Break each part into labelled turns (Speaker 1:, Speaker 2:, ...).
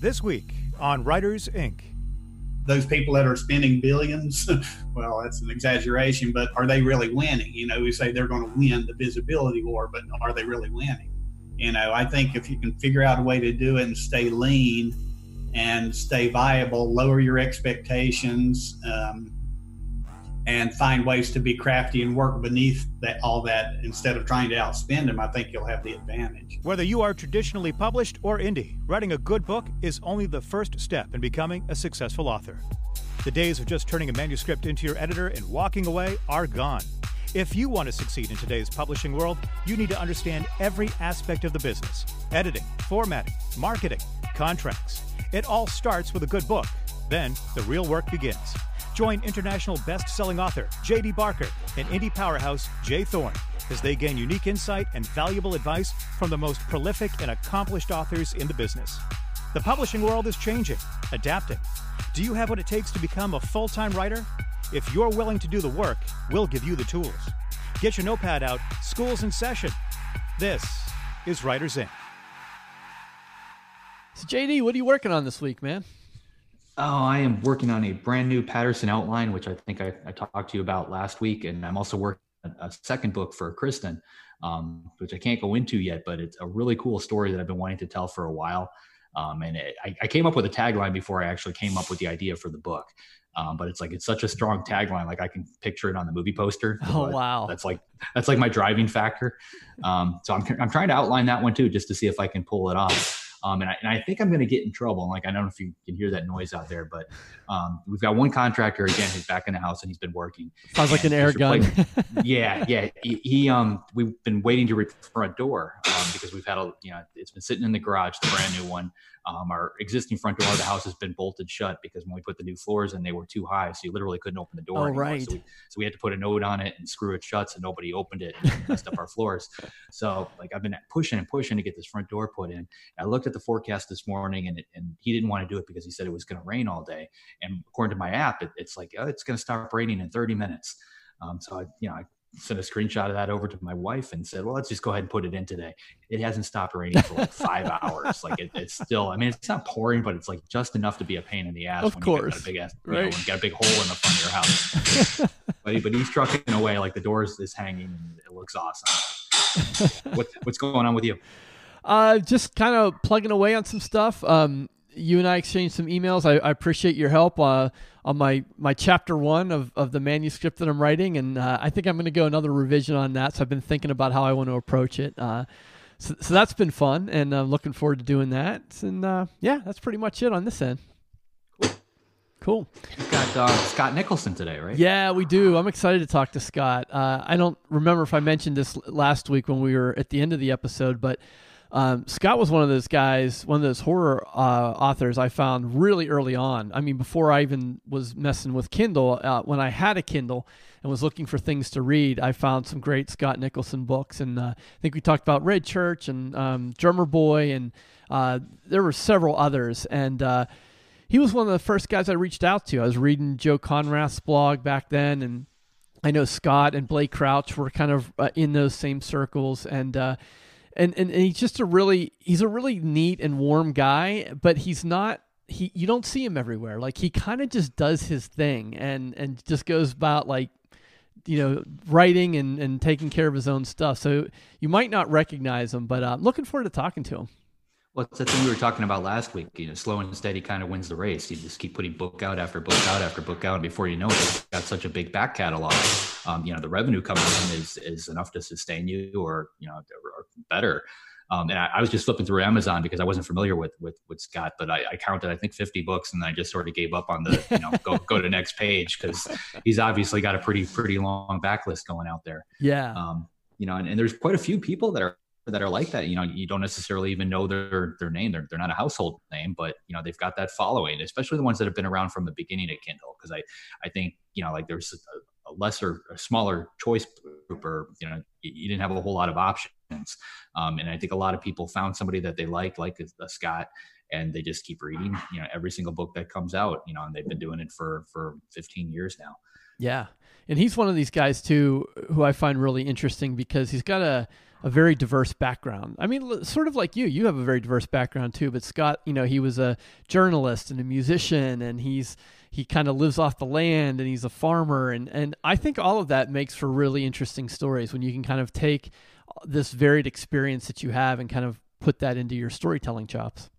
Speaker 1: This week on Writers Inc.
Speaker 2: Those people that are spending billions, well, that's an exaggeration, but are they really winning? You know, we say they're going to win the visibility war, but are they really winning? You know, I think if you can figure out a way to do it and stay lean and stay viable, lower your expectations, um, and find ways to be crafty and work beneath that all that instead of trying to outspend them, I think you'll have the advantage.
Speaker 1: Whether you are traditionally published or indie, writing a good book is only the first step in becoming a successful author. The days of just turning a manuscript into your editor and walking away are gone. If you want to succeed in today's publishing world, you need to understand every aspect of the business editing, formatting, marketing, contracts. It all starts with a good book. Then the real work begins. Join international best-selling author J.D. Barker and indie powerhouse J. Thorn as they gain unique insight and valuable advice from the most prolific and accomplished authors in the business. The publishing world is changing, adapting. Do you have what it takes to become a full-time writer? If you're willing to do the work, we'll give you the tools. Get your notepad out, school's in session. This is Writers Inc.
Speaker 3: So JD, what are you working on this week, man?
Speaker 4: Oh, I am working on a brand new Patterson outline, which I think I, I talked to you about last week, and I'm also working on a second book for Kristen, um, which I can't go into yet, but it's a really cool story that I've been wanting to tell for a while. Um, and it, I, I, came up with a tagline before I actually came up with the idea for the book. Um, but it's like it's such a strong tagline, like I can picture it on the movie poster.
Speaker 3: Oh wow,
Speaker 4: that's like that's like my driving factor. Um, so I'm I'm trying to outline that one too, just to see if I can pull it off. Um, and, I, and I think I'm going to get in trouble. Like, I don't know if you can hear that noise out there, but um, we've got one contractor again who's back in the house and he's been working.
Speaker 3: Sounds like an air gun.
Speaker 4: yeah, yeah. He, he, um, we've been waiting to replace the front door um, because we've had a, you know, it's been sitting in the garage, the brand new one. Um, our existing front door of the house has been bolted shut because when we put the new floors in, they were too high, so you literally couldn't open the door.
Speaker 3: Oh,
Speaker 4: anymore.
Speaker 3: right.
Speaker 4: So we, so we had to put a note on it and screw it shut, so nobody opened it and messed up our floors. So like I've been pushing and pushing to get this front door put in. I looked at the forecast this morning, and it, and he didn't want to do it because he said it was going to rain all day. And according to my app, it, it's like oh, it's going to start raining in 30 minutes. Um, so I, you know, I sent a screenshot of that over to my wife and said, "Well, let's just go ahead and put it in today." It hasn't stopped raining for like five hours. Like it, it's still. I mean, it's not pouring, but it's like just enough to be a pain in the ass.
Speaker 3: Of
Speaker 4: when
Speaker 3: course,
Speaker 4: you got a big ass,
Speaker 3: right?
Speaker 4: You know, got a big hole in the front of your house. but, but he's trucking away like the doors is hanging, and it looks awesome. what, what's going on with you?
Speaker 3: Uh, just kind of plugging away on some stuff. Um, you and I exchanged some emails. I, I appreciate your help uh, on my, my chapter one of, of the manuscript that I'm writing, and uh, I think I'm going to go another revision on that. So I've been thinking about how I want to approach it. Uh, so, so that's been fun, and I'm looking forward to doing that. And uh, yeah, that's pretty much it on this end. Cool.
Speaker 4: We've got uh, Scott Nicholson today, right?
Speaker 3: Yeah, we do. I'm excited to talk to Scott. Uh, I don't remember if I mentioned this last week when we were at the end of the episode, but um, Scott was one of those guys, one of those horror uh, authors I found really early on. I mean, before I even was messing with Kindle, uh, when I had a Kindle and was looking for things to read, I found some great Scott Nicholson books. And uh, I think we talked about Red Church and um, Drummer Boy, and uh, there were several others. And uh, he was one of the first guys I reached out to. I was reading Joe Konrath's blog back then, and I know Scott and Blake Crouch were kind of uh, in those same circles. And and, and, and he's just a really he's a really neat and warm guy, but he's not he you don't see him everywhere. Like he kind of just does his thing and and just goes about like you know writing and and taking care of his own stuff. So you might not recognize him, but uh, I'm looking forward to talking to him.
Speaker 4: Well, it's the thing we were talking about last week. You know, slow and steady kind of wins the race. You just keep putting book out after book out after book out, and before you know it, you've got such a big back catalog. Um, you know, the revenue coming in is is enough to sustain you, or you know, or better. Um, and I, I, was just flipping through Amazon because I wasn't familiar with with, with Scott, but I, I, counted I think 50 books, and I just sort of gave up on the you know go go to the next page because he's obviously got a pretty pretty long backlist going out there.
Speaker 3: Yeah.
Speaker 4: Um, you know, and, and there's quite a few people that are that are like that. You know, you don't necessarily even know their their name. They're they're not a household name, but you know they've got that following, especially the ones that have been around from the beginning of Kindle. Because I I think you know like there's a, a lesser, a smaller choice group, or you know you, you didn't have a whole lot of options. Um, and I think a lot of people found somebody that they like, like a, a Scott, and they just keep reading. You know, every single book that comes out. You know, and they've been doing it for for 15 years now.
Speaker 3: Yeah, and he's one of these guys too who I find really interesting because he's got a a very diverse background. I mean, sort of like you. You have a very diverse background too. But Scott, you know, he was a journalist and a musician, and he's he kind of lives off the land, and he's a farmer, and and I think all of that makes for really interesting stories when you can kind of take this varied experience that you have and kind of put that into your storytelling chops.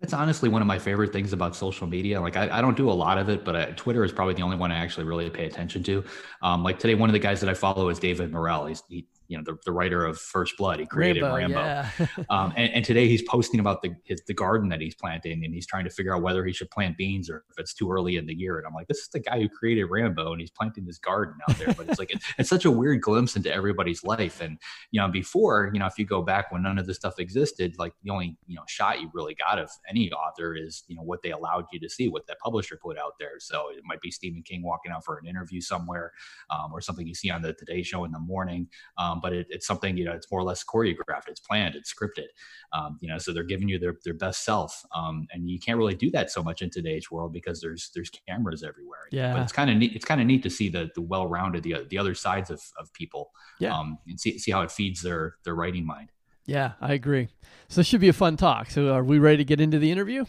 Speaker 4: It's honestly one of my favorite things about social media. Like I, I don't do a lot of it, but I, Twitter is probably the only one I actually really pay attention to. Um, like today, one of the guys that I follow is David Morrell. He's, he you know the, the writer of First Blood. He created Rambo. Rambo.
Speaker 3: Yeah.
Speaker 4: um, and, and, today he's posting about the his, the garden that he's planting, and he's trying to figure out whether he should plant beans or if it's too early in the year. And I'm like, this is the guy who created Rambo, and he's planting this garden out there. But it's like it, it's such a weird glimpse into everybody's life. And you know, before you know, if you go back when none of this stuff existed, like the only you know shot you really got of any author is you know what they allowed you to see, what that publisher put out there. So it might be Stephen King walking out for an interview somewhere, um, or something you see on the Today Show in the morning. Um, but it, it's something you know it's more or less choreographed it's planned it's scripted um, you know so they're giving you their, their best self um, and you can't really do that so much in today's world because there's there's cameras everywhere
Speaker 3: yeah
Speaker 4: but it's kind of neat it's kind of neat to see the the well-rounded the, the other sides of, of people
Speaker 3: yeah.
Speaker 4: um, and see, see how it feeds their their writing mind
Speaker 3: yeah i agree so this should be a fun talk so are we ready to get into the interview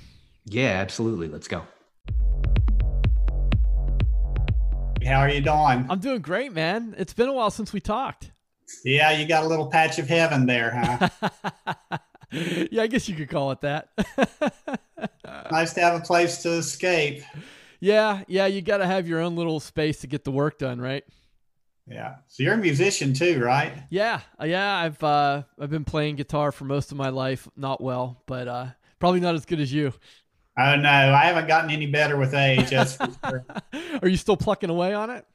Speaker 4: yeah absolutely let's go
Speaker 2: how are you doing?
Speaker 3: I'm doing great, man. It's been a while since we talked.
Speaker 2: Yeah, you got a little patch of heaven there,
Speaker 3: huh? yeah, I guess you could call it that.
Speaker 2: nice to have a place to escape.
Speaker 3: Yeah, yeah, you got to have your own little space to get the work done, right?
Speaker 2: Yeah. So you're a musician too, right?
Speaker 3: Yeah, yeah. I've uh, I've been playing guitar for most of my life. Not well, but uh, probably not as good as you.
Speaker 2: Oh no, I haven't gotten any better with age.
Speaker 3: Sure. Are you still plucking away on it?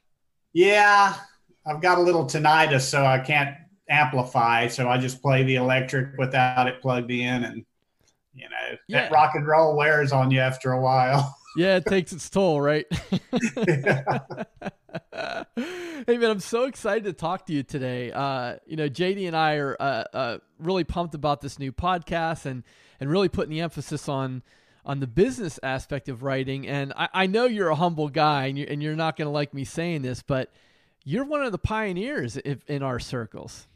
Speaker 2: Yeah, I've got a little tinnitus, so I can't amplify. So I just play the electric without it plugged in, and you know yeah. that rock and roll wears on you after a while.
Speaker 3: yeah, it takes its toll, right? hey man, I'm so excited to talk to you today. Uh, you know, JD and I are uh, uh, really pumped about this new podcast and and really putting the emphasis on on the business aspect of writing. And I, I know you're a humble guy, and you're, and you're not going to like me saying this, but you're one of the pioneers if, in our circles.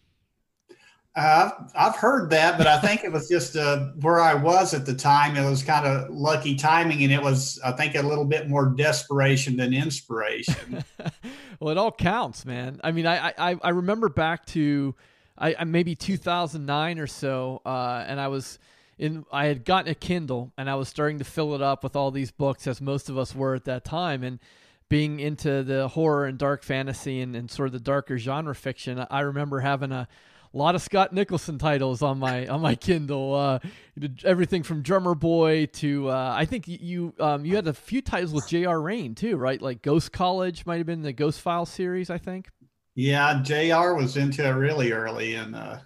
Speaker 2: Uh, I've heard that, but I think it was just uh, where I was at the time. It was kind of lucky timing, and it was, I think, a little bit more desperation than inspiration.
Speaker 3: well, it all counts, man. I mean, I I, I remember back to I, maybe 2009 or so, uh, and I was in. I had gotten a Kindle, and I was starting to fill it up with all these books, as most of us were at that time, and being into the horror and dark fantasy and, and sort of the darker genre fiction, I remember having a lot of Scott Nicholson titles on my on my Kindle. Uh, everything from Drummer Boy to uh, I think you um, you had a few titles with J.R. Rain too, right? Like Ghost College might have been the Ghost File series, I think.
Speaker 2: Yeah, J.R. was into it really early, and uh,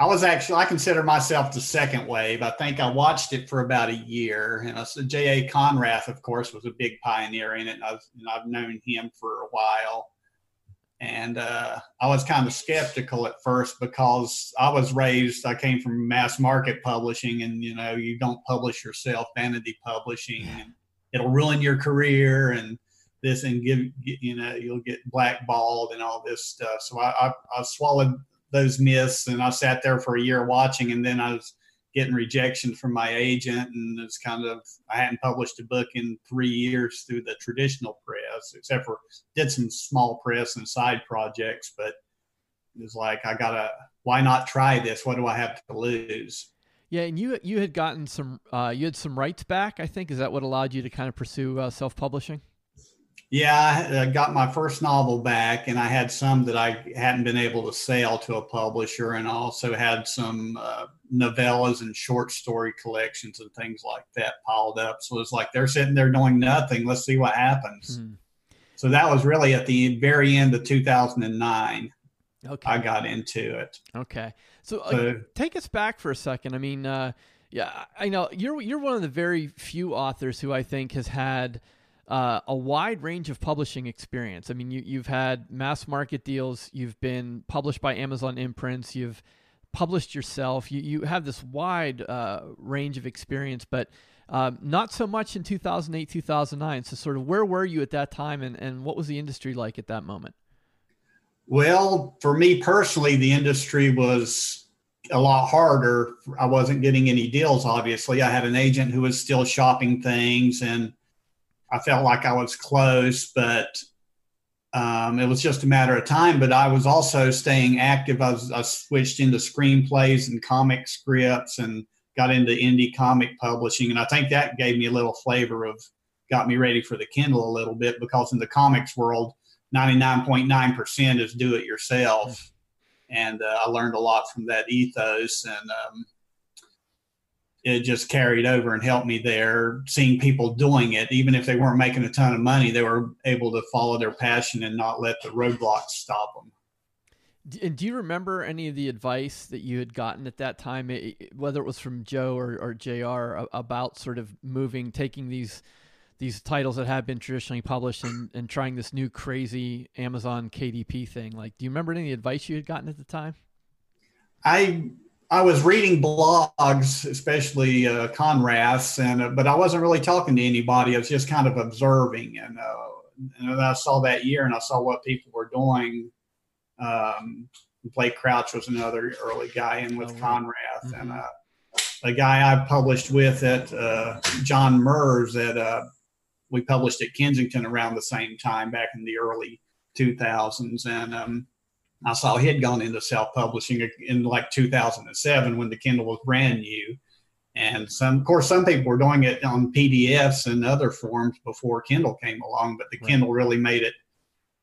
Speaker 2: I was actually I consider myself the second wave. I think I watched it for about a year, and I said J.A. Konrath, of course, was a big pioneer in it. And I've, and I've known him for a while, and uh, I was kind of skeptical at first because I was raised. I came from mass market publishing, and you know you don't publish yourself, vanity publishing, and it'll ruin your career and this and give you know you'll get blackballed and all this stuff. So I, I, I swallowed those myths. And I sat there for a year watching, and then I was getting rejection from my agent, and it's kind of I hadn't published a book in three years through the traditional press, except for did some small press and side projects, but it was like I gotta why not try this? What do I have to lose?
Speaker 3: Yeah, and you you had gotten some uh, you had some rights back. I think is that what allowed you to kind of pursue uh, self publishing.
Speaker 2: Yeah, I got my first novel back, and I had some that I hadn't been able to sell to a publisher, and I also had some uh, novellas and short story collections and things like that piled up. So it's like they're sitting there doing nothing. Let's see what happens. Hmm. So that was really at the very end of 2009. Okay. I got into it.
Speaker 3: Okay. So, uh, so uh, take us back for a second. I mean, uh, yeah, I know you're you're one of the very few authors who I think has had – uh, a wide range of publishing experience. I mean, you, you've had mass market deals, you've been published by Amazon imprints, you've published yourself, you, you have this wide uh, range of experience, but um, not so much in 2008, 2009. So, sort of, where were you at that time, and, and what was the industry like at that moment?
Speaker 2: Well, for me personally, the industry was a lot harder. I wasn't getting any deals, obviously. I had an agent who was still shopping things, and I felt like I was close, but um, it was just a matter of time. But I was also staying active. I, was, I switched into screenplays and comic scripts and got into indie comic publishing. And I think that gave me a little flavor of, got me ready for the Kindle a little bit because in the comics world, 99.9% is do it yourself. And uh, I learned a lot from that ethos. And um, it just carried over and helped me there seeing people doing it. Even if they weren't making a ton of money they were able to follow their passion and not let the roadblocks stop them
Speaker 3: and do you remember any of the advice that you had gotten at that time whether it was from joe or, or jr about sort of moving taking these these titles that have been traditionally published and, and trying this new crazy amazon kdp thing? Like do you remember any of the advice you had gotten at the time?
Speaker 2: I I was reading blogs, especially uh, Konrath's, and uh, but I wasn't really talking to anybody. I was just kind of observing, and, uh, and I saw that year, and I saw what people were doing. Um, Blake Crouch was another early guy in with oh, Conrad, mm-hmm. and uh, a guy I published with at uh, Jon Merz that uh, we published at Kensington around the same time back in the early 2000s, and um, I saw he had gone into self publishing in like 2007 when the Kindle was brand new. And some, of course, some people were doing it on PDFs and other forms before Kindle came along, but the right. Kindle really made it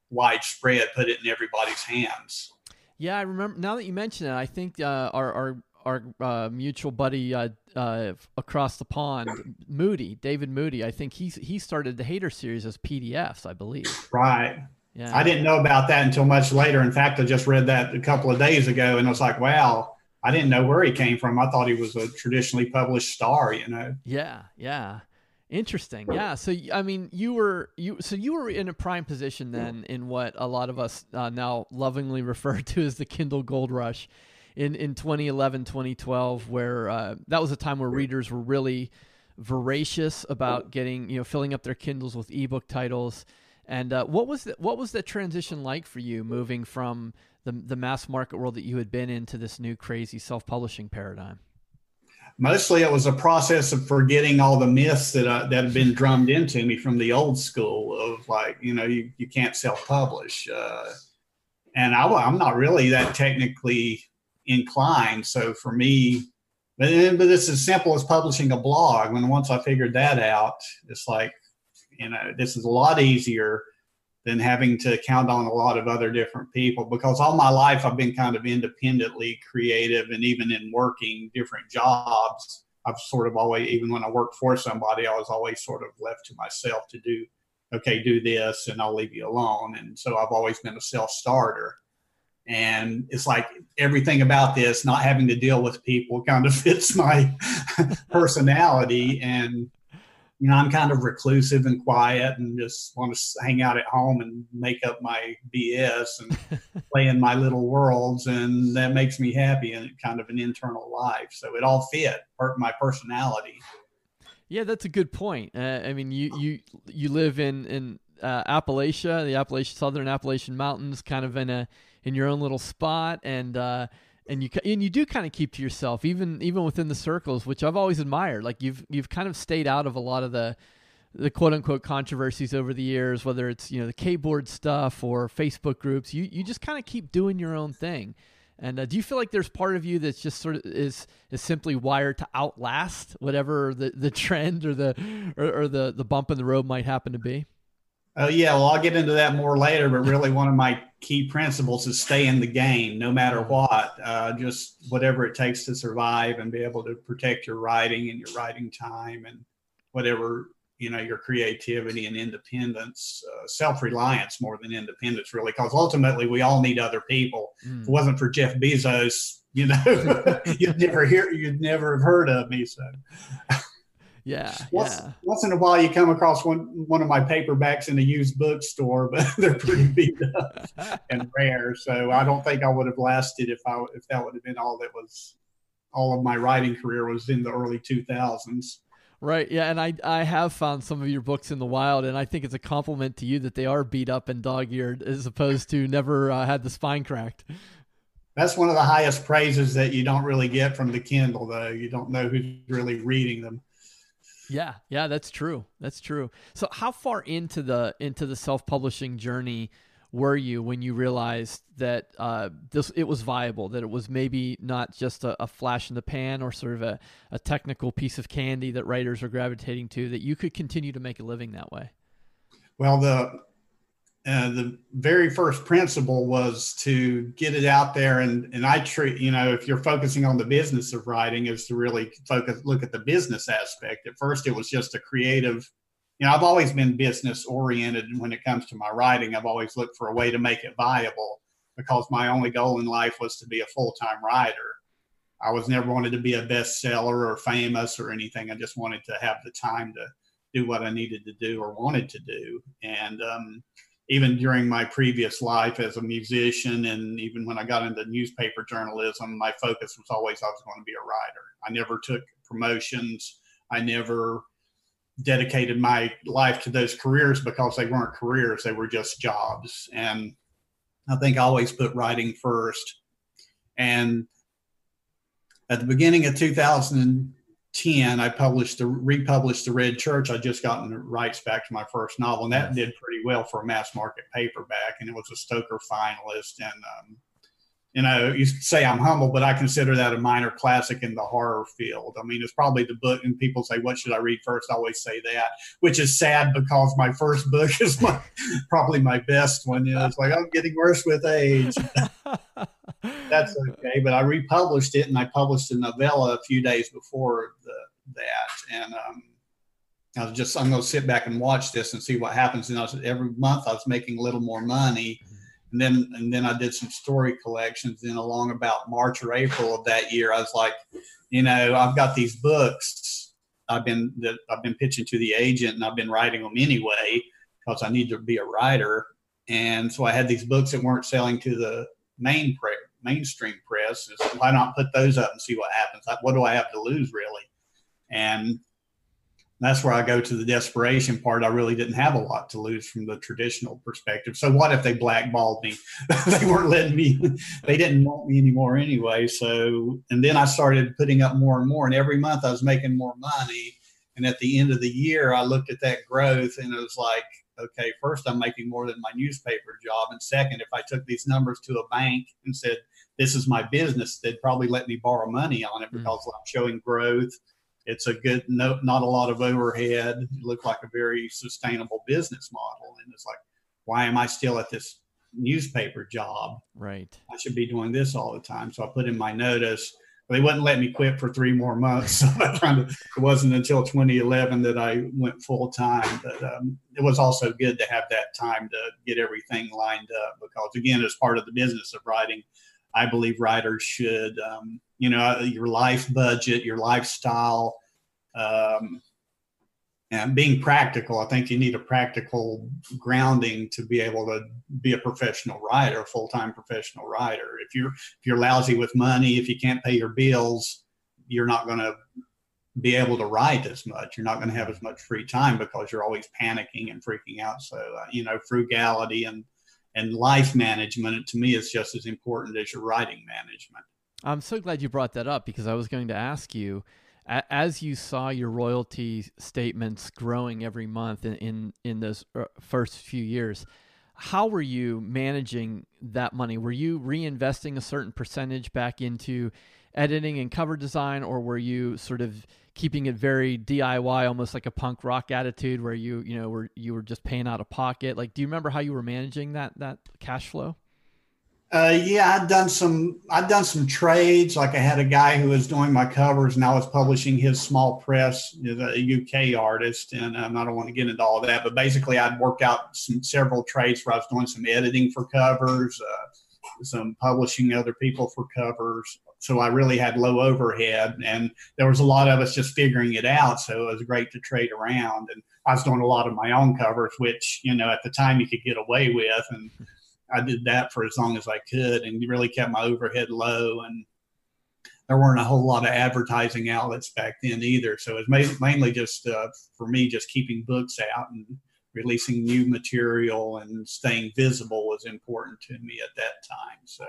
Speaker 2: widespread, put it in everybody's hands.
Speaker 3: Yeah, I remember. Now that you mention it, I think uh, our our our uh, mutual buddy uh, uh across the pond, Moody, David Moody. I think he's he started the Hater series as PDFs, I believe.
Speaker 2: Right. Yeah. I didn't know about that until much later. In fact, I just read that a couple of days ago and I was like, wow, I didn't know where he came from. I thought he was a traditionally published star, you know?
Speaker 3: Yeah, yeah. Interesting. Yeah. So, I mean, you were, you, so you were in a prime position then in what a lot of us uh, now lovingly refer to as the Kindle Gold Rush in, in 2011, 2012, where uh, that was a time where readers were really voracious about getting, you know, filling up their Kindles with ebook titles and uh, what was the, what was the transition like for you moving from the the mass market world that you had been into this new crazy self publishing paradigm?
Speaker 2: Mostly, it was a process of forgetting all the myths that uh, that had been drummed into me from the old school of like you know you, you can't self publish, uh, and I, I'm not really that technically inclined. So for me, but, but it's as simple as publishing a blog. When once I figured that out, it's like you know this is a lot easier than having to count on a lot of other different people because all my life I've been kind of independently creative and even in working different jobs I've sort of always even when I worked for somebody I was always sort of left to myself to do okay do this and I'll leave you alone. And so I've always been a self-starter. And it's like everything about this not having to deal with people kind of fits my personality. And you know, I'm kind of reclusive and quiet and just want to hang out at home and make up my BS and play in my little worlds. And that makes me happy and kind of an internal life. So it all fit my personality.
Speaker 3: Yeah, that's a good point. Uh, I mean, you, you, you live in, in uh, Appalachia, the Appalachian, Southern Appalachian Mountains, kind of in a, in your own little spot. And, uh, and you and you do kind of keep to yourself even even within the circles which I've always admired. Like you've you've kind of stayed out of a lot of the the quote unquote controversies over the years whether it's you know the K-board stuff or Facebook groups. You you just kind of keep doing your own thing. And uh, do you feel like there's part of you that's just sort of is is simply wired to outlast whatever the, the trend or the or, or the the bump in the road might happen to be
Speaker 2: Oh yeah, well I'll get into that more later, but really one of my key principles is stay in the game no matter what. Uh, just whatever it takes to survive and be able to protect your writing and your writing time and whatever you know your creativity and independence, uh, self reliance more than independence really, because ultimately we all need other people. Mm. If it wasn't for Jeff Bezos, you know, you'd never hear, you'd never have heard of me. So.
Speaker 3: Yeah,
Speaker 2: once,
Speaker 3: yeah.
Speaker 2: Once in a while, you come across one one of my paperbacks in a used bookstore, but they're pretty beat up and rare. So I don't think I would have lasted if I if that would have been all that was all of my writing career was in the early two thousands.
Speaker 3: Right. Yeah, and I I have found some of your books in the wild, and I think it's a compliment to you that they are beat up and dog eared, as opposed to never uh, had the spine cracked.
Speaker 2: That's one of the highest praises that you don't really get from the Kindle, though. You don't know who's really reading them.
Speaker 3: Yeah, yeah, that's true. That's true. So, how far into the into the self publishing journey were you when you realized that uh, this it was viable, that it was maybe not just a, a, flash in the pan or sort of a, a technical piece of candy that writers are gravitating to, that you could continue to make a living that way?
Speaker 2: Well, the uh, the very first principle was to get it out there. And and i treat you know if you're focusing on the business of writing is to really focus look at the business aspect. At first it was just a creative you know i've always been business oriented when it comes to my writing. I've always looked for a way to make it viable because my only goal in life was to be a full-time writer. I was never wanted to be a bestseller or famous or anything. I just wanted to have the time to do what i needed to do or wanted to do. And um, even during my previous life as a musician and even when I got into newspaper journalism, my focus was always I was going to be a writer. I never took promotions. I never dedicated my life to those careers because they weren't careers, they were just jobs. And I think I always put writing first. And at the beginning of 2000, 10, I published the republished the Red Church. I just gotten the rights back to my first novel, and that did pretty well for a mass market paperback. And it was a Stoker finalist. And um, you know, you say I'm humble, but I consider that a minor classic in the horror field. I mean, it's probably the book, and people say, "What should I read first? I always say that, which is sad because my first book is my probably my best one. You know, it's like I'm getting worse with age. That's okay, but I republished it, and I published a novella a few days before the, that, and um, I was just I'm going to sit back and watch this and see what happens. And I was every month I was making a little more money and then and then I did some story collections. Then along about March or April of that year, I was like, you know, I've got these books I've been that I've been pitching to the agent, and I've been writing them anyway because I need to be a writer. And so I had these books that weren't selling to the main mainstream press. So why not put those up and see what happens? What do I have to lose, really? And that's where I go to the desperation part. I really didn't have a lot to lose from the traditional perspective. So what if they blackballed me? they weren't letting me. They didn't want me anymore anyway. So and then I started putting up more and more, and every month I was making more money. And at the end of the year, I looked at that growth, and it was like, okay, first I'm making more than my newspaper job, and second, if I took these numbers to a bank and said this is my business, they'd probably let me borrow money on it hmm. because mm. I'm showing growth it's a good no, not a lot of overhead. It looked like a very sustainable business model. And it's like, why am I still at this newspaper job?
Speaker 3: Right.
Speaker 2: I should be doing this all the time. So I put in my notice. They wouldn't let me quit for three more months. So I kind of, it wasn't until 2011 that I went full time. But um, it was also good to have that time to get everything lined up because, again, as part of the business of writing, I believe writers should um, you know your life budget your lifestyle um, and being practical. I think you need a practical grounding to be able to be a professional writer a full-time professional writer. If you're if you're lousy with money if you can't pay your bills you're not going to be able to write as much. You're not going to have as much free time because you're always panicking and freaking out. So uh, you know frugality and and life management to me is just as important as your writing management
Speaker 3: I'm so glad you brought that up because I was going to ask you, as you saw your royalty statements growing every month in in, in those uh, first few years, how were you managing that money? Were you reinvesting a certain percentage back into editing and cover design, or were you sort of keeping it very DIY, almost like a punk rock attitude, where you you know were you were just paying out of pocket? Like, do you remember how you were managing that that cash flow?
Speaker 2: Uh, yeah, I'd done some. I'd done some trades. Like I had a guy who was doing my covers, and I was publishing his small press. As a UK artist, and um, I don't want to get into all of that. But basically, I'd worked out some several trades where I was doing some editing for covers, uh, some publishing other people for covers. So I really had low overhead, and there was a lot of us just figuring it out. So it was great to trade around, and I was doing a lot of my own covers, which you know at the time you could get away with, and I did that for as long as I could and really kept my overhead low. And there weren't a whole lot of advertising outlets back then either. So it was mainly just uh, for me, just keeping books out and releasing new material and staying visible was important to me at that time. So,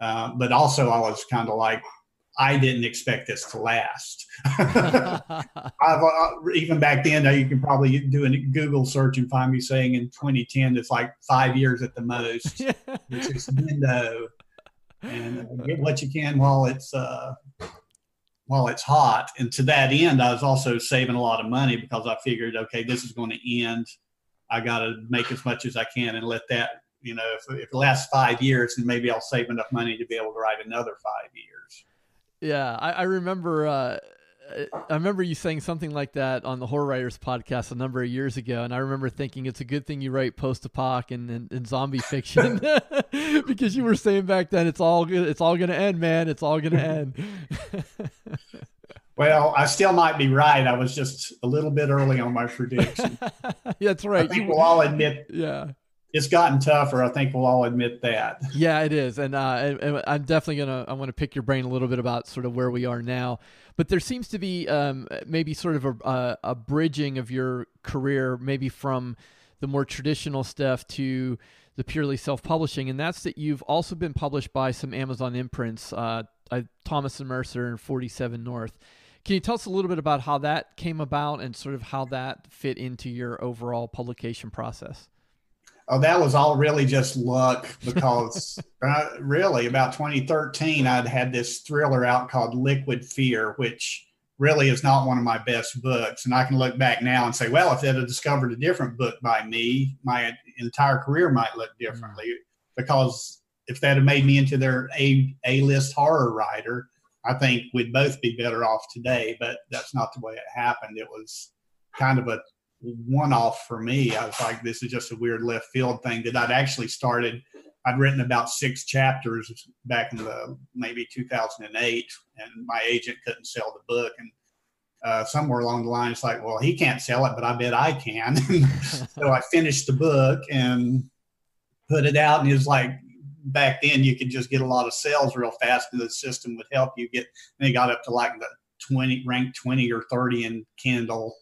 Speaker 2: uh, but also I was kind of like, I didn't expect this to last. I've, uh, even back then, you can probably do a Google search and find me saying in 2010 it's like five years at the most, which is window and uh, get what you can while it's uh, while it's hot. And to that end, I was also saving a lot of money because I figured, okay, this is going to end. I got to make as much as I can and let that, you know, if, if it lasts five years, then maybe I'll save enough money to be able to write another five years.
Speaker 3: Yeah, I, I remember. Uh, I remember you saying something like that on the Horror Writers podcast a number of years ago, and I remember thinking it's a good thing you write post-apoc and, and, and zombie fiction because you were saying back then it's all it's all going to end, man, it's all going to end.
Speaker 2: well, I still might be right. I was just a little bit early on my prediction.
Speaker 3: That's right.
Speaker 2: I think we'll all admit.
Speaker 3: Yeah
Speaker 2: it's gotten tougher. I think we'll all admit that.
Speaker 3: Yeah, it is, and, uh, and, and I'm definitely gonna I want to pick your brain a little bit about sort of where we are now. But there seems to be um, maybe sort of a, a, a bridging of your career, maybe from the more traditional stuff to the purely self-publishing, and that's that you've also been published by some Amazon imprints, uh, Thomas and Mercer and 47 North. Can you tell us a little bit about how that came about and sort of how that fit into your overall publication process?
Speaker 2: Oh, that was all really just luck because uh, really about 2013, I'd had this thriller out called Liquid Fear, which really is not one of my best books. And I can look back now and say, well, if they'd have discovered a different book by me, my entire career might look differently. Mm-hmm. Because if that had made me into their A A list horror writer, I think we'd both be better off today. But that's not the way it happened. It was kind of a one off for me. I was like, this is just a weird left field thing that I'd actually started. I'd written about six chapters back in the maybe 2008, and my agent couldn't sell the book. And uh, somewhere along the line, it's like, well, he can't sell it, but I bet I can. so I finished the book and put it out, and it was like back then you could just get a lot of sales real fast, and the system would help you get. And they got up to like the 20 ranked 20 or 30 in Kindle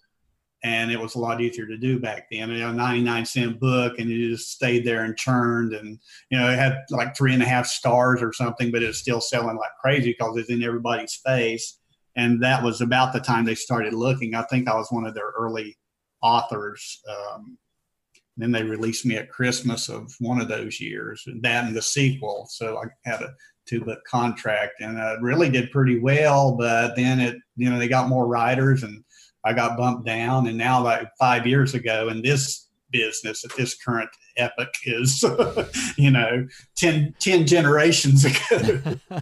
Speaker 2: and it was a lot easier to do back then. You know, 99 cent book, and you just stayed there and churned, and you know, it had like three and a half stars or something, but it's still selling like crazy because it's in everybody's face. And that was about the time they started looking. I think I was one of their early authors. Um, then they released me at Christmas of one of those years, and that and the sequel. So I had a two book contract, and uh, really did pretty well. But then it, you know, they got more writers and I got bumped down, and now like five years ago in this business at this current epoch is, you know, 10, 10 generations ago.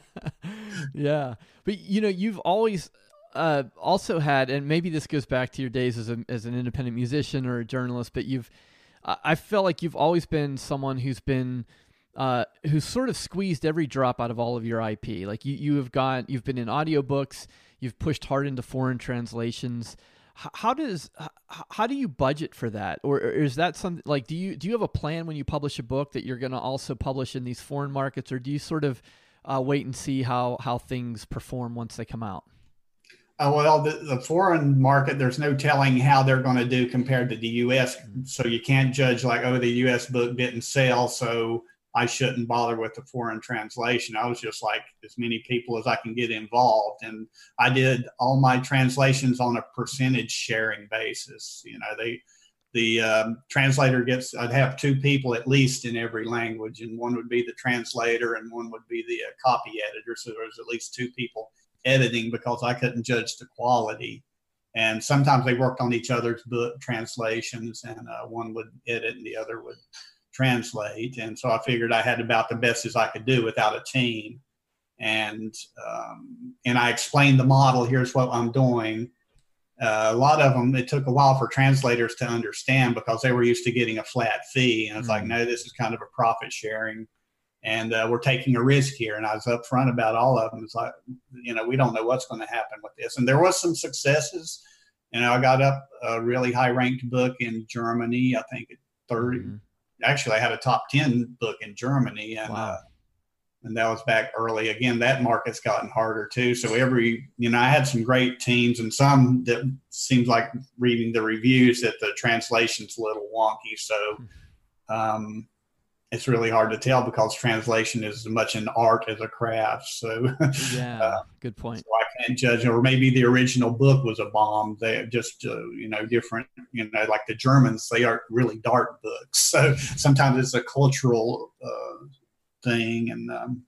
Speaker 3: yeah, but you know, you've always uh, also had, and maybe this goes back to your days as a as an independent musician or a journalist, but you've, I feel like you've always been someone who's been. Uh, who's sort of squeezed every drop out of all of your IP. Like you, you have got, you've been in audiobooks, You've pushed hard into foreign translations. How does how do you budget for that, or is that something like do you do you have a plan when you publish a book that you're going to also publish in these foreign markets, or do you sort of uh, wait and see how how things perform once they come out?
Speaker 2: Uh, well, the, the, foreign market, there's no telling how they're going to do compared to the U.S. Mm-hmm. So you can't judge like, oh, the U.S. book didn't sell, so I shouldn't bother with the foreign translation. I was just like as many people as I can get involved, and I did all my translations on a percentage sharing basis. You know, they the um, translator gets I'd have two people at least in every language, and one would be the translator, and one would be the uh, copy editor. So there was at least two people editing because I couldn't judge the quality. And sometimes they worked on each other's book translations, and uh, one would edit and the other would translate. And so I figured I had about the best as I could do without a team. And um, and I explained the model. Here's what I'm doing. Uh, a lot of them, it took a while for translators to understand because they were used to getting a flat fee. And it's mm-hmm. like, no, this is kind of a profit sharing. And uh, we're taking a risk here. And I was upfront about all of them. It's like, you know, we don't know what's going to happen with this. And there was some successes. You know, I got up a really high ranked book in Germany, I think at 30, mm-hmm actually I had a top 10 book in Germany and, wow. uh, and that was back early. Again, that market's gotten harder too. So every, you know, I had some great teams and some that seems like reading the reviews that the translation's a little wonky. So um, it's really hard to tell because translation is as much an art as a craft. So
Speaker 3: yeah, uh, good point. So
Speaker 2: I can't judge, or maybe the original book was a bomb. They just, uh, you know, different, you know, like the Germans, they are really dark books. So sometimes it's a cultural uh, thing. And, um,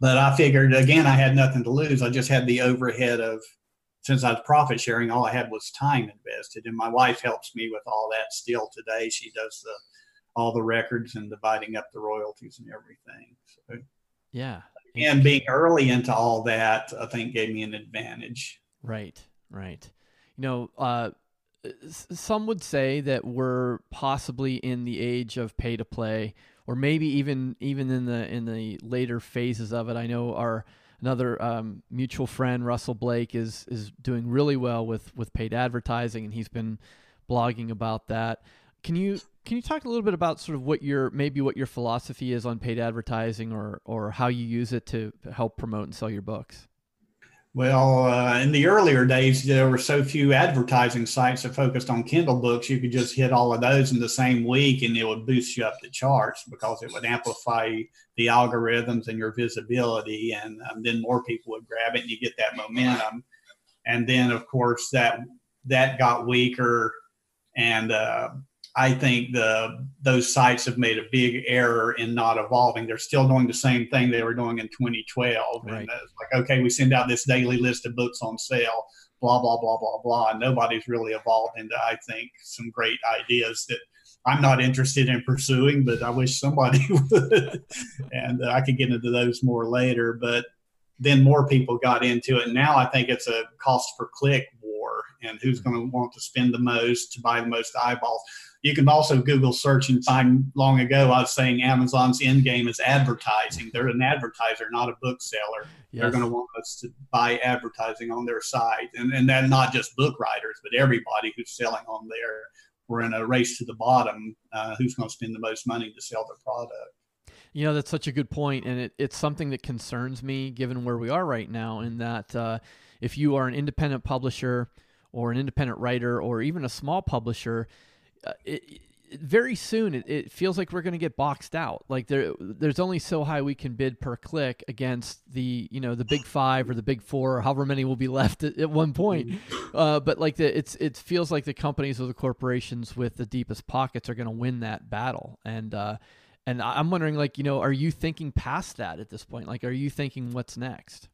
Speaker 2: but I figured again, I had nothing to lose. I just had the overhead of, since I was profit sharing, all I had was time invested. And my wife helps me with all that still today. She does the, all the records and dividing up the royalties and everything. So,
Speaker 3: yeah.
Speaker 2: And being early into all that, I think gave me an advantage.
Speaker 3: Right, right. You know, uh, some would say that we're possibly in the age of pay to play or maybe even even in the in the later phases of it. I know our another um, mutual friend Russell Blake is is doing really well with with paid advertising, and he's been blogging about that. Can you can you talk a little bit about sort of what your maybe what your philosophy is on paid advertising, or or how you use it to help promote and sell your books?
Speaker 2: Well, uh, in the earlier days, there were so few advertising sites that focused on Kindle books. You could just hit all of those in the same week, and it would boost you up the charts because it would amplify the algorithms and your visibility, and um, then more people would grab it, and you get that momentum. And then, of course, that that got weaker, and uh, I think the those sites have made a big error in not evolving. They're still doing the same thing they were doing in 2012. Right. And it's like, okay, we send out this daily list of books on sale, blah blah blah blah blah. And nobody's really evolved into, I think, some great ideas that I'm not interested in pursuing, but I wish somebody would. and I could get into those more later. But then more people got into it. Now I think it's a cost per click war, and who's hmm. going to want to spend the most to buy the most eyeballs you can also Google search and find long ago I was saying Amazon's end game is advertising. They're an advertiser, not a bookseller. Yes. They're going to want us to buy advertising on their site. And, and then not just book writers, but everybody who's selling on there. We're in a race to the bottom. Uh, who's going to spend the most money to sell their product?
Speaker 3: You know, that's such a good point, and it, it's something that concerns me given where we are right now. In that, uh, if you are an independent publisher or an independent writer or even a small publisher, uh, it, it, very soon it, it, feels like we're going to get boxed out. Like there, there's only so high we can bid per click against the you know the big five or the big four, or however many will be left at, at one point. Mm-hmm. Uh, but like the, it's it feels like the companies or the corporations with the deepest pockets are going to win that battle. And uh, and I'm wondering, like you know, are you thinking past that at this point? Like, are you thinking what's next?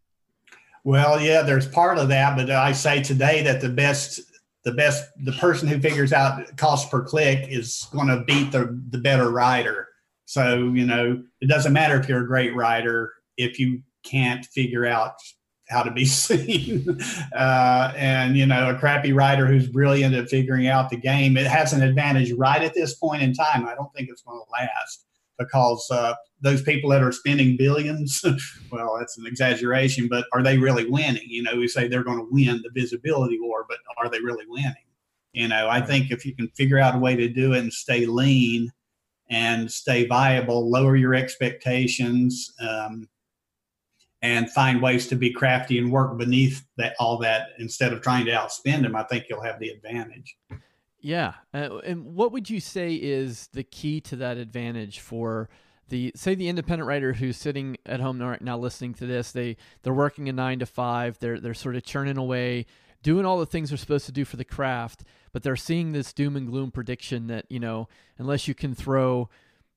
Speaker 2: Well, yeah, there's part of that, but I say today that the best the best the person who figures out cost per click is going to beat the the better writer so you know it doesn't matter if you're a great writer if you can't figure out how to be seen. Uh, and you know a crappy writer who's brilliant at figuring out the game it has an advantage right at this point in time. I don't think it's going to last because uh, those people that are spending billions, well, that's an exaggeration, but are they really winning? You know, we say they're going to win the visibility war, but are they really winning? You know, I think if you can figure out a way to do it and stay lean and stay viable, lower your expectations, um, and find ways to be crafty and work beneath that all that instead of trying to outspend them, I think you'll have the advantage.
Speaker 3: Yeah, uh, and what would you say is the key to that advantage for the say the independent writer who's sitting at home right now listening to this? They they're working a nine to five. They're they're sort of churning away, doing all the things they're supposed to do for the craft, but they're seeing this doom and gloom prediction that you know unless you can throw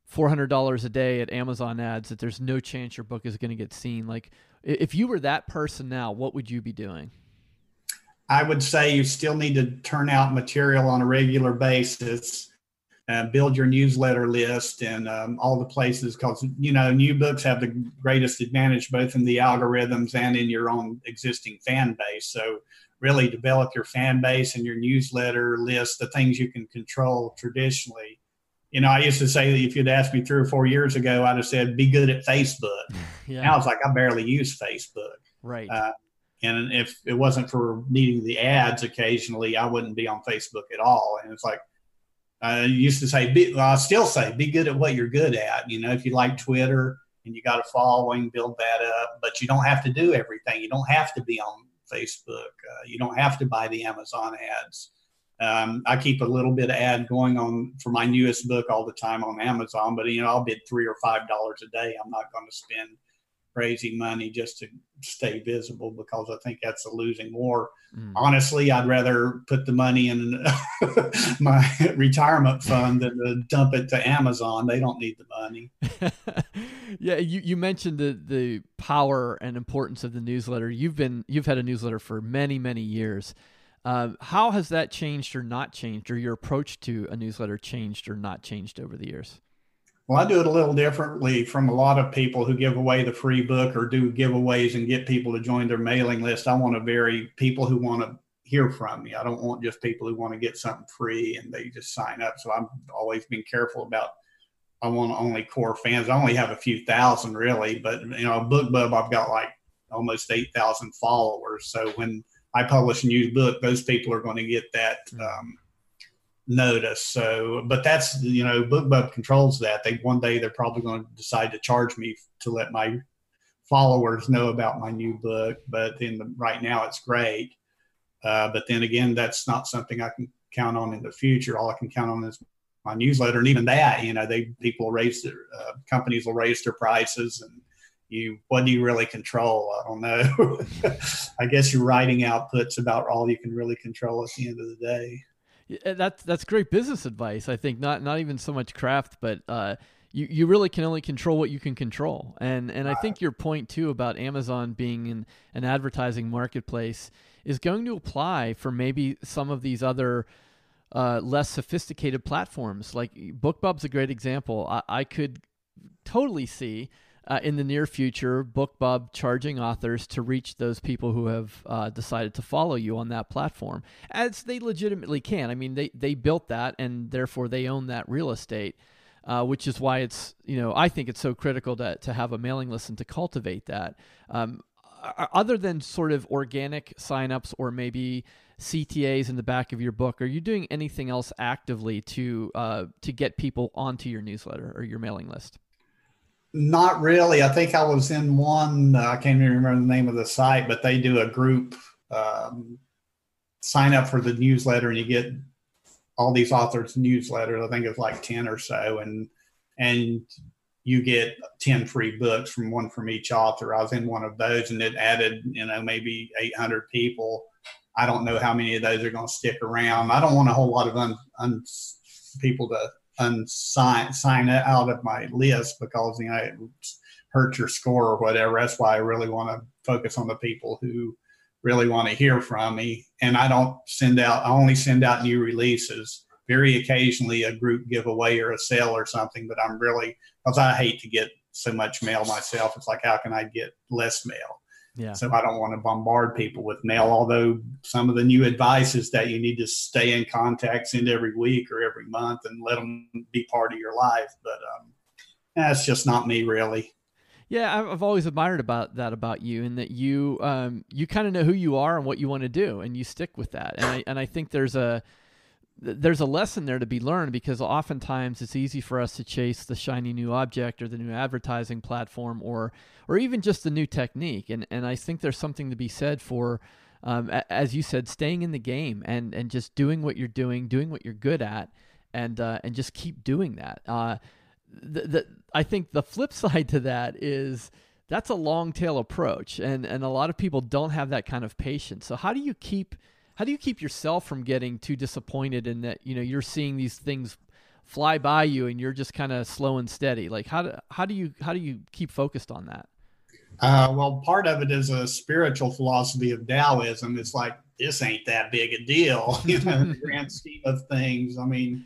Speaker 3: four hundred dollars a day at Amazon ads, that there's no chance your book is going to get seen. Like if you were that person now, what would you be doing?
Speaker 2: I would say you still need to turn out material on a regular basis, uh, build your newsletter list and um, all the places because, you know, new books have the greatest advantage both in the algorithms and in your own existing fan base. So, really develop your fan base and your newsletter list, the things you can control traditionally. You know, I used to say that if you'd asked me three or four years ago, I'd have said, be good at Facebook. Yeah. Now it's like I barely use Facebook.
Speaker 3: Right.
Speaker 2: Uh, and if it wasn't for needing the ads occasionally, I wouldn't be on Facebook at all. And it's like, I used to say, be, well, I still say, be good at what you're good at. You know, if you like Twitter and you got a following, build that up. But you don't have to do everything. You don't have to be on Facebook. Uh, you don't have to buy the Amazon ads. Um, I keep a little bit of ad going on for my newest book all the time on Amazon, but you know I'll bid three or five dollars a day. I'm not going to spend crazy money just to stay visible because I think that's a losing war. Mm. Honestly, I'd rather put the money in my retirement fund than to dump it to Amazon. They don't need the money.
Speaker 3: yeah, you, you mentioned the the power and importance of the newsletter. You've been you've had a newsletter for many many years. Uh, how has that changed or not changed, or your approach to a newsletter changed or not changed over the years?
Speaker 2: Well, I do it a little differently from a lot of people who give away the free book or do giveaways and get people to join their mailing list. I want to vary people who want to hear from me. I don't want just people who want to get something free and they just sign up. So I've always been careful about. I want only core fans. I only have a few thousand really, but you know, BookBub I've got like almost eight thousand followers. So when I publish a new book, those people are going to get that. Um, notice. So, but that's you know, BookBub controls that. They one day they're probably going to decide to charge me to let my followers know about my new book. But then the, right now it's great. Uh, but then again, that's not something I can count on in the future. All I can count on is my newsletter, and even that, you know, they people raise their uh, companies will raise their prices, and you what do you really control? I don't know. I guess your writing output's about all you can really control at the end of the day.
Speaker 3: Uh, that's that's great business advice. I think not not even so much craft, but uh, you you really can only control what you can control. And and I think your point too about Amazon being an an advertising marketplace is going to apply for maybe some of these other uh, less sophisticated platforms. Like BookBub's a great example. I, I could totally see uh, in the near future, BookBub charging authors to reach those people who have uh, decided to follow you on that platform, as they legitimately can. I mean, they they built that, and therefore they own that real estate. Uh, which is why it's you know I think it's so critical to to have a mailing list and to cultivate that. Um, other than sort of organic signups or maybe CTAs in the back of your book, are you doing anything else actively to uh, to get people onto your newsletter or your mailing list?
Speaker 2: Not really. I think I was in one. Uh, I can't even remember the name of the site, but they do a group um, sign up for the newsletter, and you get all these authors' newsletters. I think it's like ten or so, and and you get 10 free books from one from each author. I was in one of those and it added, you know, maybe 800 people. I don't know how many of those are going to stick around. I don't want a whole lot of un, un, people to unsign sign it out of my list because you know it hurts your score or whatever. That's why I really want to focus on the people who really want to hear from me. And I don't send out. I only send out new releases. Very occasionally, a group giveaway or a sale or something. But I'm really because I hate to get so much mail myself. It's like how can I get less mail? Yeah. So I don't want to bombard people with mail, although some of the new advice is that you need to stay in contact, send every week or every month and let them be part of your life. But um, that's just not me really.
Speaker 3: Yeah, I've always admired about that about you, and that you um, you kind of know who you are and what you want to do, and you stick with that. And I and I think there's a there's a lesson there to be learned because oftentimes it's easy for us to chase the shiny new object or the new advertising platform or or even just the new technique. And and I think there's something to be said for um, as you said staying in the game and and just doing what you're doing doing what you're good at and uh, and just keep doing that. Uh, the, the, I think the flip side to that is that's a long tail approach and and a lot of people don't have that kind of patience. So how do you keep how do you keep yourself from getting too disappointed in that you know you're seeing these things fly by you and you're just kind of slow and steady? Like how do how do you how do you keep focused on that?
Speaker 2: Uh, well part of it is a spiritual philosophy of taoism. It's like this ain't that big a deal you know the grand scheme of things. I mean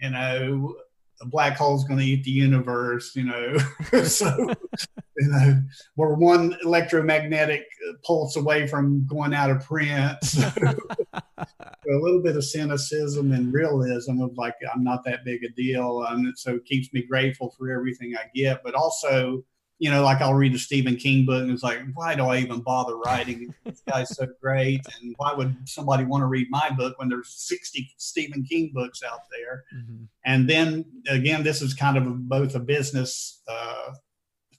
Speaker 2: you know a black hole is going to eat the universe, you know. so, you know, we're one electromagnetic pulse away from going out of print. So, a little bit of cynicism and realism of like, I'm not that big a deal. And so it keeps me grateful for everything I get, but also, you know, like I'll read a Stephen King book and it's like, why do I even bother writing? This guy's so great. And why would somebody want to read my book when there's 60 Stephen King books out there? Mm-hmm. And then again, this is kind of both a business uh,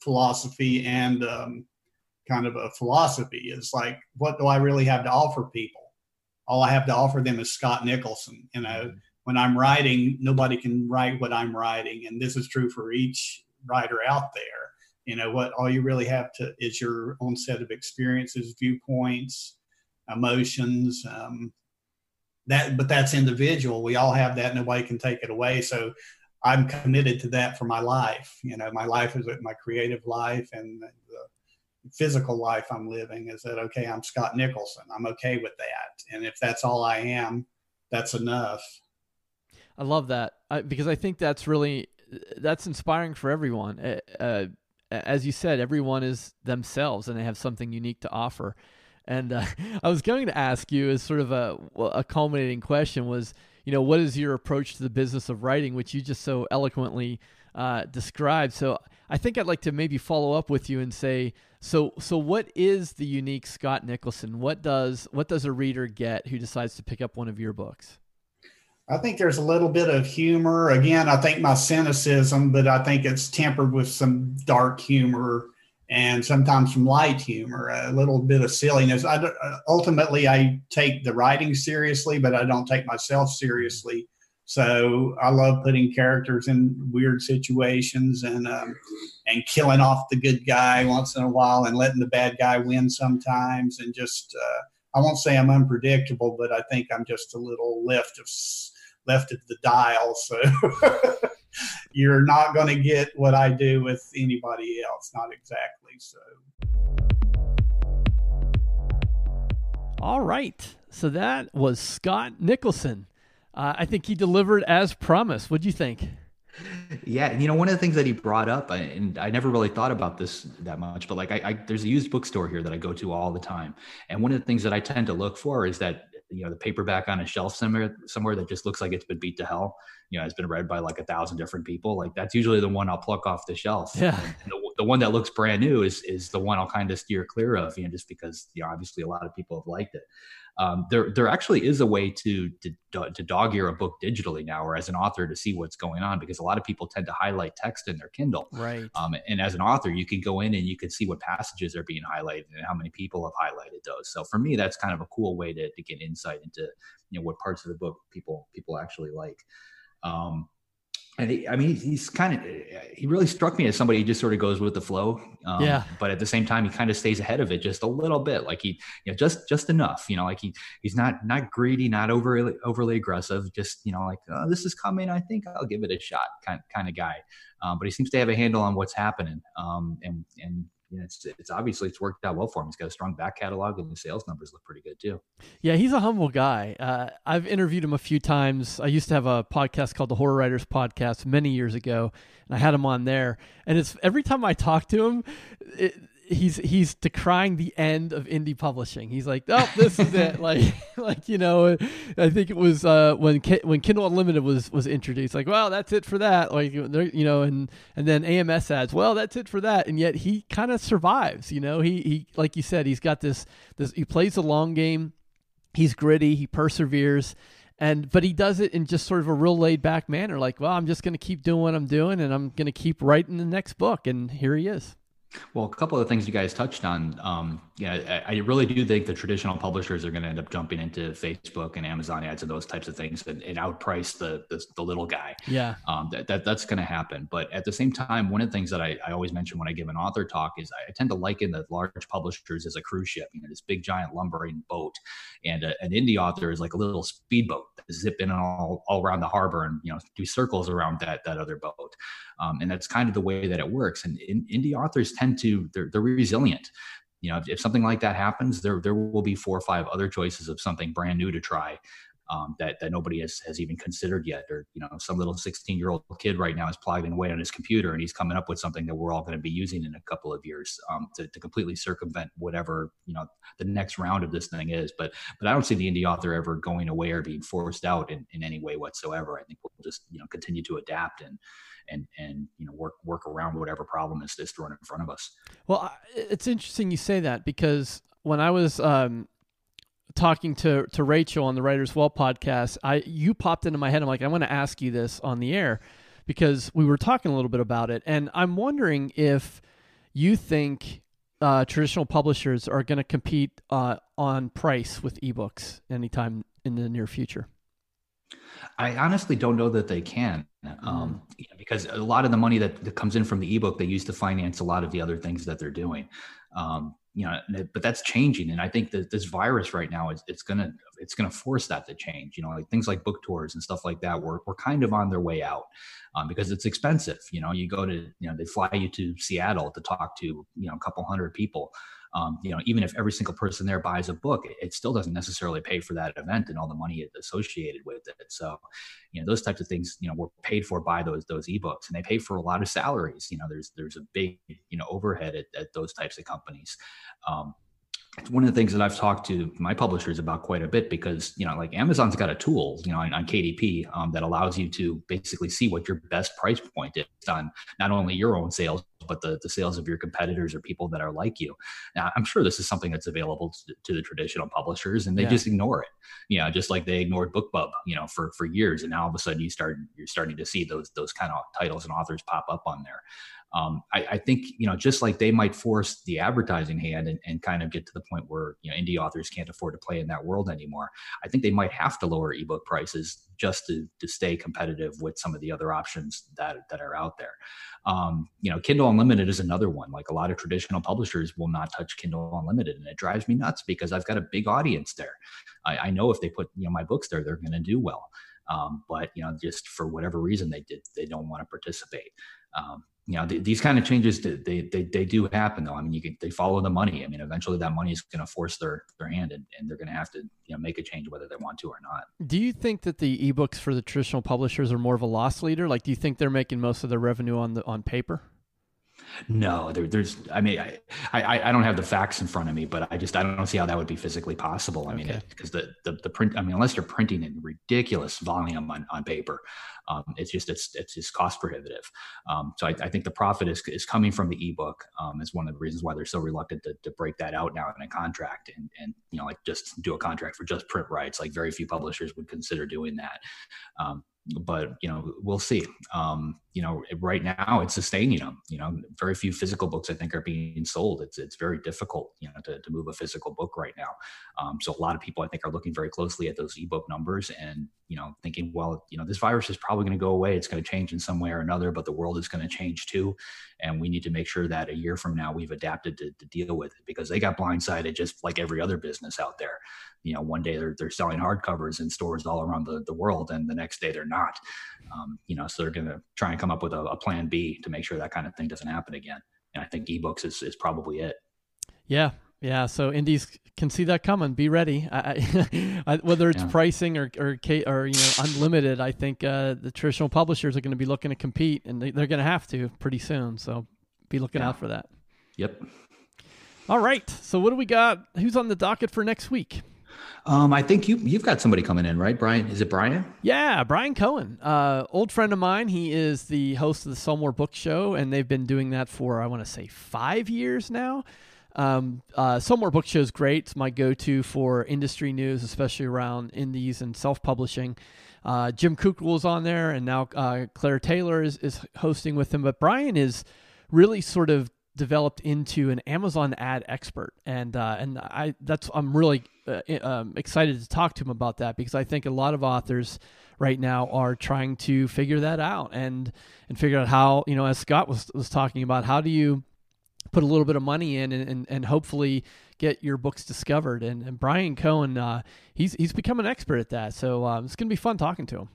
Speaker 2: philosophy and um, kind of a philosophy. Is like, what do I really have to offer people? All I have to offer them is Scott Nicholson. You know, mm-hmm. when I'm writing, nobody can write what I'm writing, and this is true for each writer out there. You know, what all you really have to is your own set of experiences, viewpoints, emotions. Um, that, but that's individual. We all have that. Nobody can take it away. So I'm committed to that for my life. You know, my life is my creative life and the physical life I'm living is that okay, I'm Scott Nicholson. I'm okay with that. And if that's all I am, that's enough.
Speaker 3: I love that I, because I think that's really that's inspiring for everyone. Uh, uh, as you said, everyone is themselves and they have something unique to offer. And uh, I was going to ask you as sort of a a culminating question was, you know, what is your approach to the business of writing, which you just so eloquently uh, described. So I think I'd like to maybe follow up with you and say, so so what is the unique Scott Nicholson? What does what does a reader get who decides to pick up one of your books?
Speaker 2: I think there's a little bit of humor. Again, I think my cynicism, but I think it's tempered with some dark humor and sometimes some light humor, a little bit of silliness. I, ultimately, I take the writing seriously, but I don't take myself seriously. So I love putting characters in weird situations and um, and killing off the good guy once in a while and letting the bad guy win sometimes. And just uh, I won't say I'm unpredictable, but I think I'm just a little left of left at the dial. So you're not going to get what I do with anybody else, not exactly. So.
Speaker 3: All right. So that was Scott Nicholson. Uh, I think he delivered as promised. What do you think?
Speaker 4: Yeah, and you know, one of the things that he brought up, and I never really thought about this that much, but like, I, I there's a used bookstore here that I go to all the time, and one of the things that I tend to look for is that you know the paperback on a shelf somewhere somewhere that just looks like it's been beat to hell you know has been read by like a thousand different people like that's usually the one i'll pluck off the shelf
Speaker 3: yeah
Speaker 4: the, the, one that looks brand new is is the one i'll kind of steer clear of you know just because you know obviously a lot of people have liked it um, there there actually is a way to, to to dog ear a book digitally now, or as an author to see what's going on, because a lot of people tend to highlight text in their Kindle.
Speaker 3: Right.
Speaker 4: Um, and as an author, you can go in and you can see what passages are being highlighted and how many people have highlighted those. So for me, that's kind of a cool way to, to get insight into you know what parts of the book people people actually like. Um, and he, I mean, he's kind of, he really struck me as somebody who just sort of goes with the flow.
Speaker 3: Um, yeah.
Speaker 4: But at the same time, he kind of stays ahead of it just a little bit. Like he, you know, just, just enough, you know, like he, he's not, not greedy, not overly, overly aggressive, just, you know, like, oh, this is coming. I think I'll give it a shot kind, kind of guy. Um, but he seems to have a handle on what's happening. Um, and, and, you know, it's, it's obviously it's worked out well for him. He's got a strong back catalog, and the sales numbers look pretty good too.
Speaker 3: Yeah, he's a humble guy. Uh, I've interviewed him a few times. I used to have a podcast called the Horror Writers Podcast many years ago, and I had him on there. And it's every time I talk to him, it, he's he's decrying the end of indie publishing. He's like, "Oh, this is it." Like like you know, I think it was uh, when when Kindle Unlimited was was introduced. Like, well, that's it for that. Like you know, and and then AMS ads. Well, that's it for that. And yet he kind of survives. You know, he he like you said, he's got this this. He plays the long game. He's gritty. He perseveres. And but he does it in just sort of a real laid back manner, like, well, I'm just going to keep doing what I'm doing, and I'm going to keep writing the next book, and here he is.
Speaker 4: Well, a couple of the things you guys touched on. Um, yeah, I, I, really do think the traditional publishers are going to end up jumping into Facebook and Amazon ads and those types of things and, and outprice the, the, the little guy.
Speaker 3: Yeah,
Speaker 4: um, that, that that's going to happen. But at the same time, one of the things that I, I always mention when I give an author talk is I tend to liken the large publishers as a cruise ship. You know, this big giant lumbering boat, and a, an indie author is like a little speedboat that zip in all all around the harbor and you know do circles around that that other boat. Um, and that's kind of the way that it works. And in, indie authors tend to they're, they're resilient. You know, if, if, something like that happens, there there will be four or five other choices of something brand new to try. Um, that, that nobody has, has even considered yet. Or, you know, some little 16 year old kid right now is plugging away on his computer and he's coming up with something that we're all going to be using in a couple of years um, to, to completely circumvent whatever, you know, the next round of this thing is. But, but I don't see the indie author ever going away or being forced out in, in any way whatsoever. I think we'll just, you know, continue to adapt and, and and you know work work around whatever problem is, is thrown in front of us.
Speaker 3: Well, it's interesting you say that because when I was um, talking to to Rachel on the Writers Well podcast, I you popped into my head. I'm like, I want to ask you this on the air because we were talking a little bit about it, and I'm wondering if you think uh, traditional publishers are going to compete uh, on price with ebooks anytime in the near future?
Speaker 4: I honestly don't know that they can, um, mm. because a lot of the money that, that, comes in from the ebook they use to finance a lot of the other things that they're doing. Um, you know, but that's changing, and I think that this virus right now is it's gonna it's gonna force that to change. You know, like things like book tours and stuff like that. We're we're kind of on their way out um, because it's expensive. You know, you go to you know they fly you to Seattle to talk to you know a couple hundred people um, you know, even if every single person there buys a book, it still doesn't necessarily pay for that event and all the money associated with it. So, you know, those types of things, you know, were paid for by those those ebooks, and they pay for a lot of salaries. You know, there's there's a big you know overhead at, at those types of companies. Um, it's one of the things that I've talked to my publishers about quite a bit because you know like Amazon's got a tool you know on, on KDP um, that allows you to basically see what your best price point is on not only your own sales but the, the sales of your competitors or people that are like you. Now I'm sure this is something that's available to, to the traditional publishers and they yeah. just ignore it. You know, just like they ignored BookBub you know for for years and now all of a sudden you start you're starting to see those those kind of titles and authors pop up on there um, I, I, think you know just like they might force the advertising hand and, and, kind of get to the point where you know indie authors can't afford to play in that world anymore i think they might have to lower ebook prices just to, to stay competitive with some of the other options that that are out there. Um, you know kindle unlimited is another one. Like a lot of traditional publishers will not touch kindle unlimited and it drives me nuts because i've got a big audience there. I, I know if they put you know my books there they're going to do well. Um, but you know just for whatever reason they did they don't want to participate. Um, you know, th- these kind of changes, they, they, they do happen though. I mean, you can, they follow the money. I mean, eventually that money is going to force their, their hand and, and they're going to have to, you know, make a change whether they want to or not.
Speaker 3: Do you think that the ebooks for the traditional publishers are more of a loss leader? Like, do you think they're making most of their revenue on the, on paper?
Speaker 4: No, there, there's. I mean, I, I, I don't have the facts in front of me, but I just I don't see how that would be physically possible. I okay. mean, because the, the the print. I mean, unless you're printing in ridiculous volume on, on paper, um, it's just it's it's just cost prohibitive. Um, so I, I, think the profit is is coming from the ebook. Um, is one of the reasons why they're so reluctant to, to break that out now in a contract and and you know like just do a contract for just print rights. Like very few publishers would consider doing that. Um, but you know we'll see um, you know right now it's sustaining them you know very few physical books i think are being sold. It's it's very difficult you know to, to move a physical book right now. Um, so a lot of people i think are looking very closely at those ebook numbers and you know thinking well you know this virus is probably going to go away. It's going to change in some way or another but the world is going to change too. And we need to make sure that a year from now we've adapted to, to deal with it because they got blindsided just like every other business out there. You know one day they're, they're selling hardcovers in stores all around the, the world and the next day they're not. Um, you know so they're going to try and come up with a, a, plan b to make sure that kind of thing doesn't happen again. And i think ebooks is, is probably it.
Speaker 3: Yeah. Yeah. So indies can see that coming. Be ready. I, I, whether it's yeah. pricing or, or or you know unlimited i think uh, the traditional publishers are going to be looking to compete and they, are going to have to pretty soon. So be looking yeah. out for that.
Speaker 4: Yep.
Speaker 3: All right. So what do we got? Who's on the docket for next week
Speaker 4: um, I think you you've got somebody coming in, right, Brian? Is it Brian?
Speaker 3: Yeah, Bryan Cohen, uh, old friend of mine. He is the host of the More Book Show, and they've been doing that for I want to say five years now. Um, uh, More Book Show is great. It's my go-to for industry news, especially around indies and self-publishing. Uh, Jim Kukral is on there, and now uh, Claire Taylor is, is hosting with him. But Brian is really sort of developed into an Amazon ad expert, and uh, and I that's I'm really uh, um, excited to talk to him about that because I think a lot of authors right now are trying to figure that out and and figure out how you know as Scott was was talking about how do you put a little bit of money in and, and, and hopefully get your books discovered? And, and Bryan Cohen uh, he's he's become an expert at that. So uh, it's gonna be fun talking to him.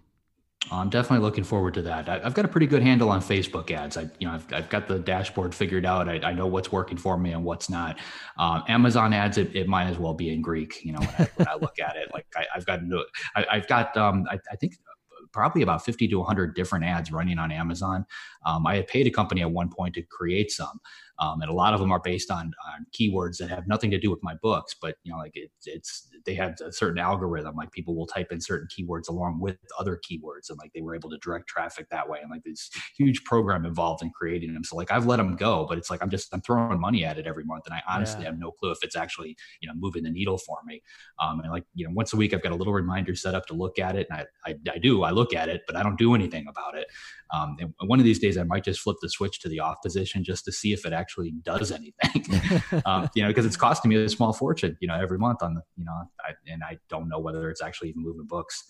Speaker 4: I'm definitely looking forward to that. I, have got a pretty good handle on Facebook ads. I, you know, I've, I've got the dashboard figured out. I, I, know what's working for me and what's not. Um, Amazon ads, it, it, might as well be in Greek. You know, when I, when I look at it, like I, have got, I, have got, um, I, I think probably about 50 to 100 different ads running on Amazon. Um, I had paid a company at one point to create some. Um, and a lot of them are based on, on keywords that have nothing to do with my books, but you know, like it, it's they have a certain algorithm. Like people will type in certain keywords along with other keywords, and like they were able to direct traffic that way. And like this huge program involved in creating them. So like I've let them go, but it's like I'm just I'm throwing money at it every month, and I honestly yeah. have no clue if it's actually you know moving the needle for me. Um, and like you know once a week I've got a little reminder set up to look at it, and I I, I do I look look at it, but I don't do anything about it. Um, and one of these days, I might just flip the switch to the off position just to see if it actually does anything. um, you know, because it's costing me a small fortune, you know, every month on the, you know, I, and I don't know whether it's actually even moving books.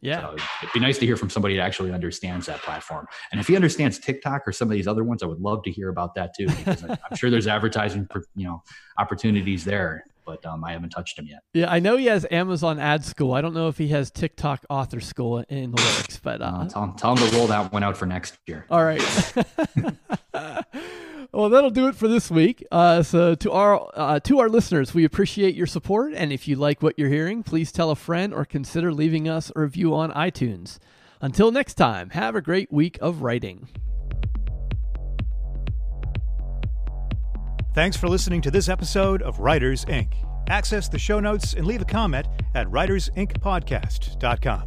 Speaker 3: Yeah.
Speaker 4: So it'd be nice to hear from somebody that actually understands that platform. And if he understands TikTok or some of these other ones, I would love to hear about that too, because I'm sure there's advertising, you know, opportunities there but um, I haven't touched him yet.
Speaker 3: Yeah, I know he has Amazon Ad School. I don't know if he has TikTok Author School in the works, but uh,
Speaker 4: uh, tell, him, tell him to roll that one out for next year.
Speaker 3: All right. well, that'll do it for this week. Uh, so to our uh, to our listeners, we appreciate your support, and if you like what you're hearing, please tell a friend or consider leaving us a review on iTunes. Until next time, have a great week of writing.
Speaker 1: Thanks for listening to this episode of Writers Inc. Access the show notes and leave a comment at writersincpodcast.com.